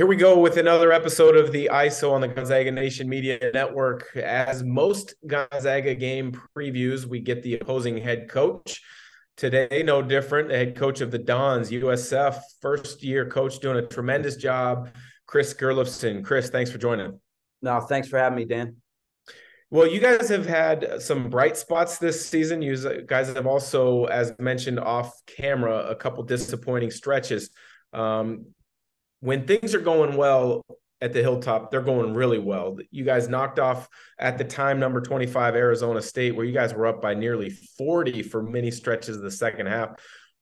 Here we go with another episode of the ISO on the Gonzaga Nation Media Network. As most Gonzaga game previews, we get the opposing head coach. Today, no different. The head coach of the Dons, USF, first year coach, doing a tremendous job. Chris Gerlufsen. Chris, thanks for joining. No, thanks for having me, Dan. Well, you guys have had some bright spots this season. You guys have also, as mentioned off camera, a couple disappointing stretches. Um, when things are going well at the hilltop, they're going really well. You guys knocked off at the time number 25 Arizona State, where you guys were up by nearly 40 for many stretches of the second half.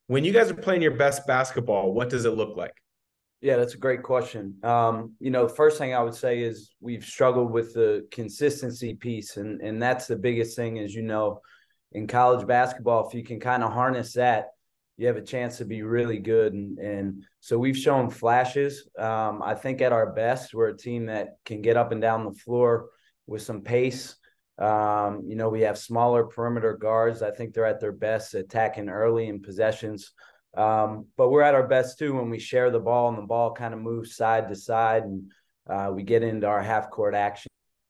When you guys are playing your best basketball, what does it look like? Yeah, that's a great question. Um, you know, the first thing I would say is we've struggled with the consistency piece, and and that's the biggest thing, as you know, in college basketball. If you can kind of harness that, you have a chance to be really good. And, and so we've shown flashes. Um, I think at our best, we're a team that can get up and down the floor with some pace. Um, you know, we have smaller perimeter guards. I think they're at their best attacking early in possessions. Um, but we're at our best too when we share the ball and the ball kind of moves side to side and uh, we get into our half court actions.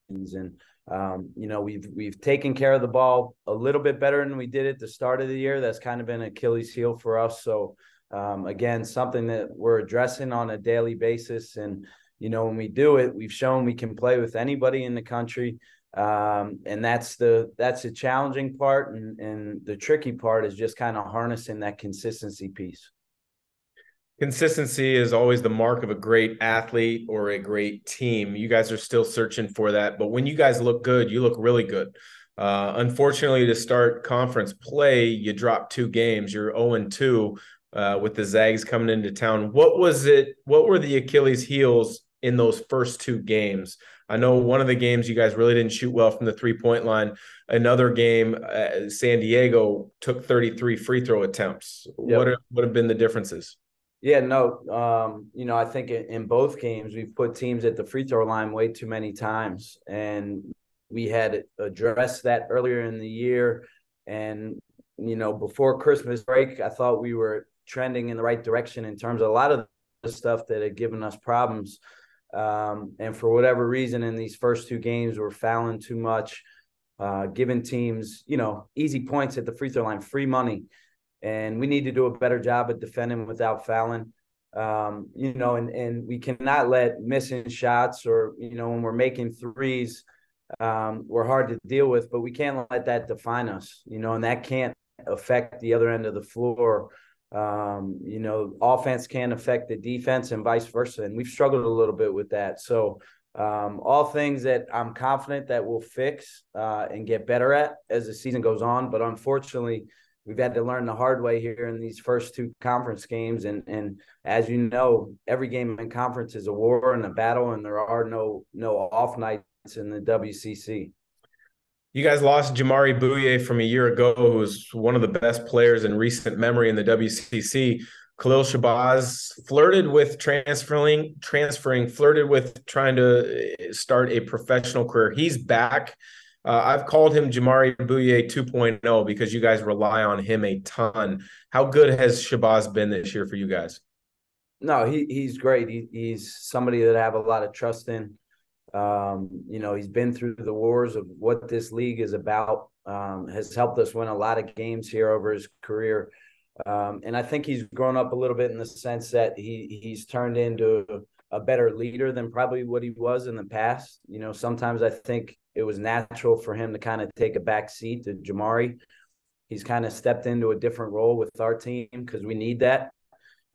And um, you know, we've we've taken care of the ball a little bit better than we did at the start of the year. That's kind of been Achilles heel for us. So um, again, something that we're addressing on a daily basis. And you know, when we do it, we've shown we can play with anybody in the country. Um, and that's the that's the challenging part, and and the tricky part is just kind of harnessing that consistency piece. Consistency is always the mark of a great athlete or a great team. You guys are still searching for that, but when you guys look good, you look really good. Uh, unfortunately, to start conference play, you dropped two games. You're 0 2 uh, with the Zags coming into town. What was it? What were the Achilles heels in those first two games? I know one of the games you guys really didn't shoot well from the three point line. Another game, uh, San Diego took 33 free throw attempts. Yep. What, are, what have been the differences? Yeah, no, um, you know, I think in both games we've put teams at the free throw line way too many times, and we had addressed that earlier in the year. And you know, before Christmas break, I thought we were trending in the right direction in terms of a lot of the stuff that had given us problems. Um, and for whatever reason, in these first two games, we're fouling too much, uh, giving teams, you know, easy points at the free throw line, free money and we need to do a better job of defending without fouling. Um, you know, and and we cannot let missing shots or you know when we're making threes, um, we're hard to deal with, but we can't let that define us. You know, and that can't affect the other end of the floor. Um, you know, offense can affect the defense and vice versa, and we've struggled a little bit with that. So. Um, all things that I'm confident that we'll fix uh, and get better at as the season goes on. But unfortunately, we've had to learn the hard way here in these first two conference games. And and as you know, every game in conference is a war and a battle, and there are no no off nights in the WCC. You guys lost Jamari Bouyea from a year ago, who was one of the best players in recent memory in the WCC. Khalil Shabazz flirted with transferring, transferring, flirted with trying to eh, start a professional career. He's back. Uh, I've called him Jamari Bouyea 2.0 because you guys rely on him a ton. How good has Shabazz been this year for you guys? No, he he's great. He, he's somebody that I have a lot of trust in. Um, you know, he's been through the wars of what this league is about. Um, has helped us win a lot of games here over his career. Um, and I think he's grown up a little bit in the sense that he he's turned into a better leader than probably what he was in the past. You know, sometimes I think it was natural for him to kind of take a back seat to Jamari. He's kind of stepped into a different role with our team because we need that.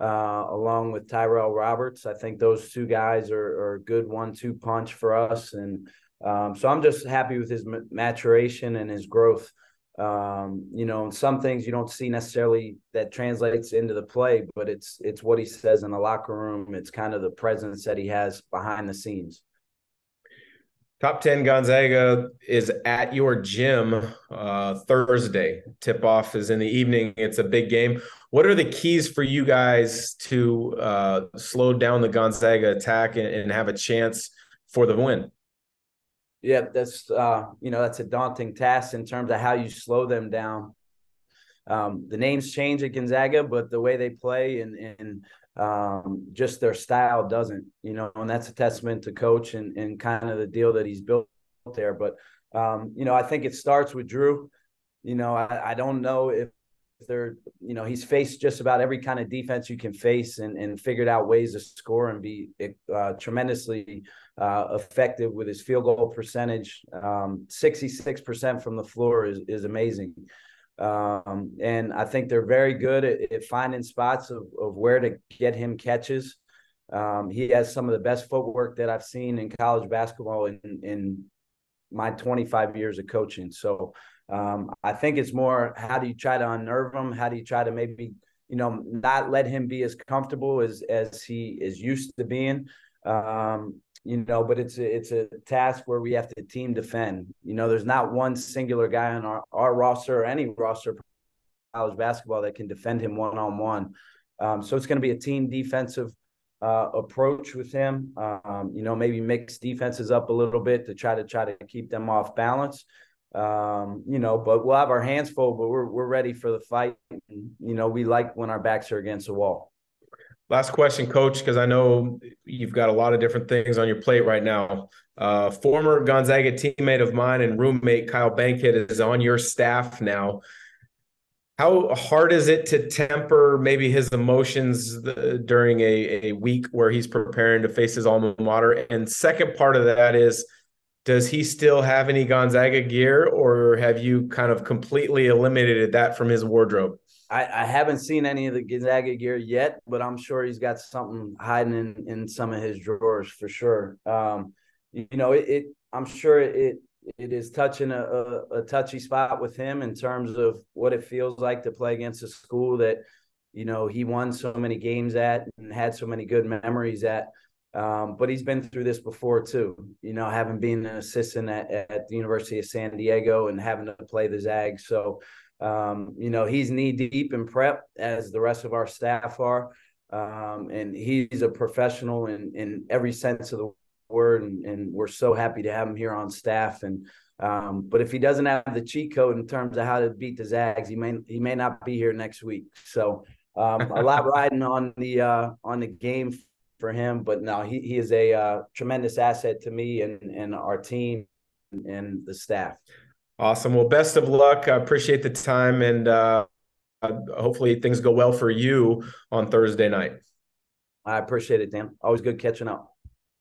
Uh, along with Tyrell Roberts, I think those two guys are, are a good one-two punch for us, and um, so I'm just happy with his maturation and his growth. Um, you know, some things you don't see necessarily that translates into the play, but it's it's what he says in the locker room. It's kind of the presence that he has behind the scenes. Top 10 Gonzaga is at your gym uh, Thursday. Tip off is in the evening. It's a big game. What are the keys for you guys to uh, slow down the Gonzaga attack and, and, have a chance for the win? Yeah, that's uh, you know that's a daunting task in terms of how you slow them down. Um, the names change at Gonzaga, but the way they play and and um, just their style doesn't, you know, and that's a testament to coach and, and kind of the deal that he's built there. But, um, you know, I think it starts with Drew. You know, I, I don't know if they're, you know, he's faced just about every kind of defense you can face and, and figured out ways to score and be uh, tremendously uh, effective with his field goal percentage. Um, 66% from the floor is, is amazing. Um, and I think they're very good at, at finding spots of, of where to get him catches. Um, he has some of the best footwork that I've seen in college basketball in, in my 25 years of coaching. So um, I think it's more how do you try to unnerve him? How do you try to maybe you know not let him be as comfortable as as he is used to being? Um, you know, but it's a, it's a task where we have to team defend. You know, there's not one singular guy on our, our roster or any roster college basketball that can defend him one on one. So it's going to be a team defensive uh, approach with him. Um, you know, maybe mix defenses up a little bit to try to try to keep them off balance. Um, you know, but we'll have our hands full, but we're we're ready for the fight. And, you know, we like when our backs are against the wall. Last question, coach, because I know you've got a lot of different things on your plate right now. Uh, former Gonzaga teammate of mine and roommate Kyle Bankhead is on your staff now. How hard is it to temper maybe his emotions the, during a, a week where he's preparing to face his alma mater? And second part of that is, does he still have any Gonzaga gear, or have you kind of completely eliminated that from his wardrobe? I, I, haven't seen any of the Gonzaga gear yet, but I'm sure he's got something hiding in, in some of his drawers for sure. Um, you know, it, it, I'm sure it it is touching a, a, a, touchy spot with him in terms of what it feels like to play against a school that you know he won so many games at and had so many good memories at. Um, but he's been through this before too. You know, having been an assistant at, at the University of San Diego and having to play the Zags, so um, you know, he's knee deep in prep as the rest of our staff are. Um, and he's a professional in, in every sense of the word. And, and we're so happy to have him here on staff. And, um, but if he doesn't have the cheat code in terms of how to beat the Zags, he may, he may not be here next week. So, um, a lot riding on the, uh, on the game for him, but no, he, he is a, uh, tremendous asset to me and, and our team and the staff. Awesome. Well, best of luck. I appreciate the time and uh, hopefully things go well for you on Thursday night. I appreciate it, Dan. Always good catching up.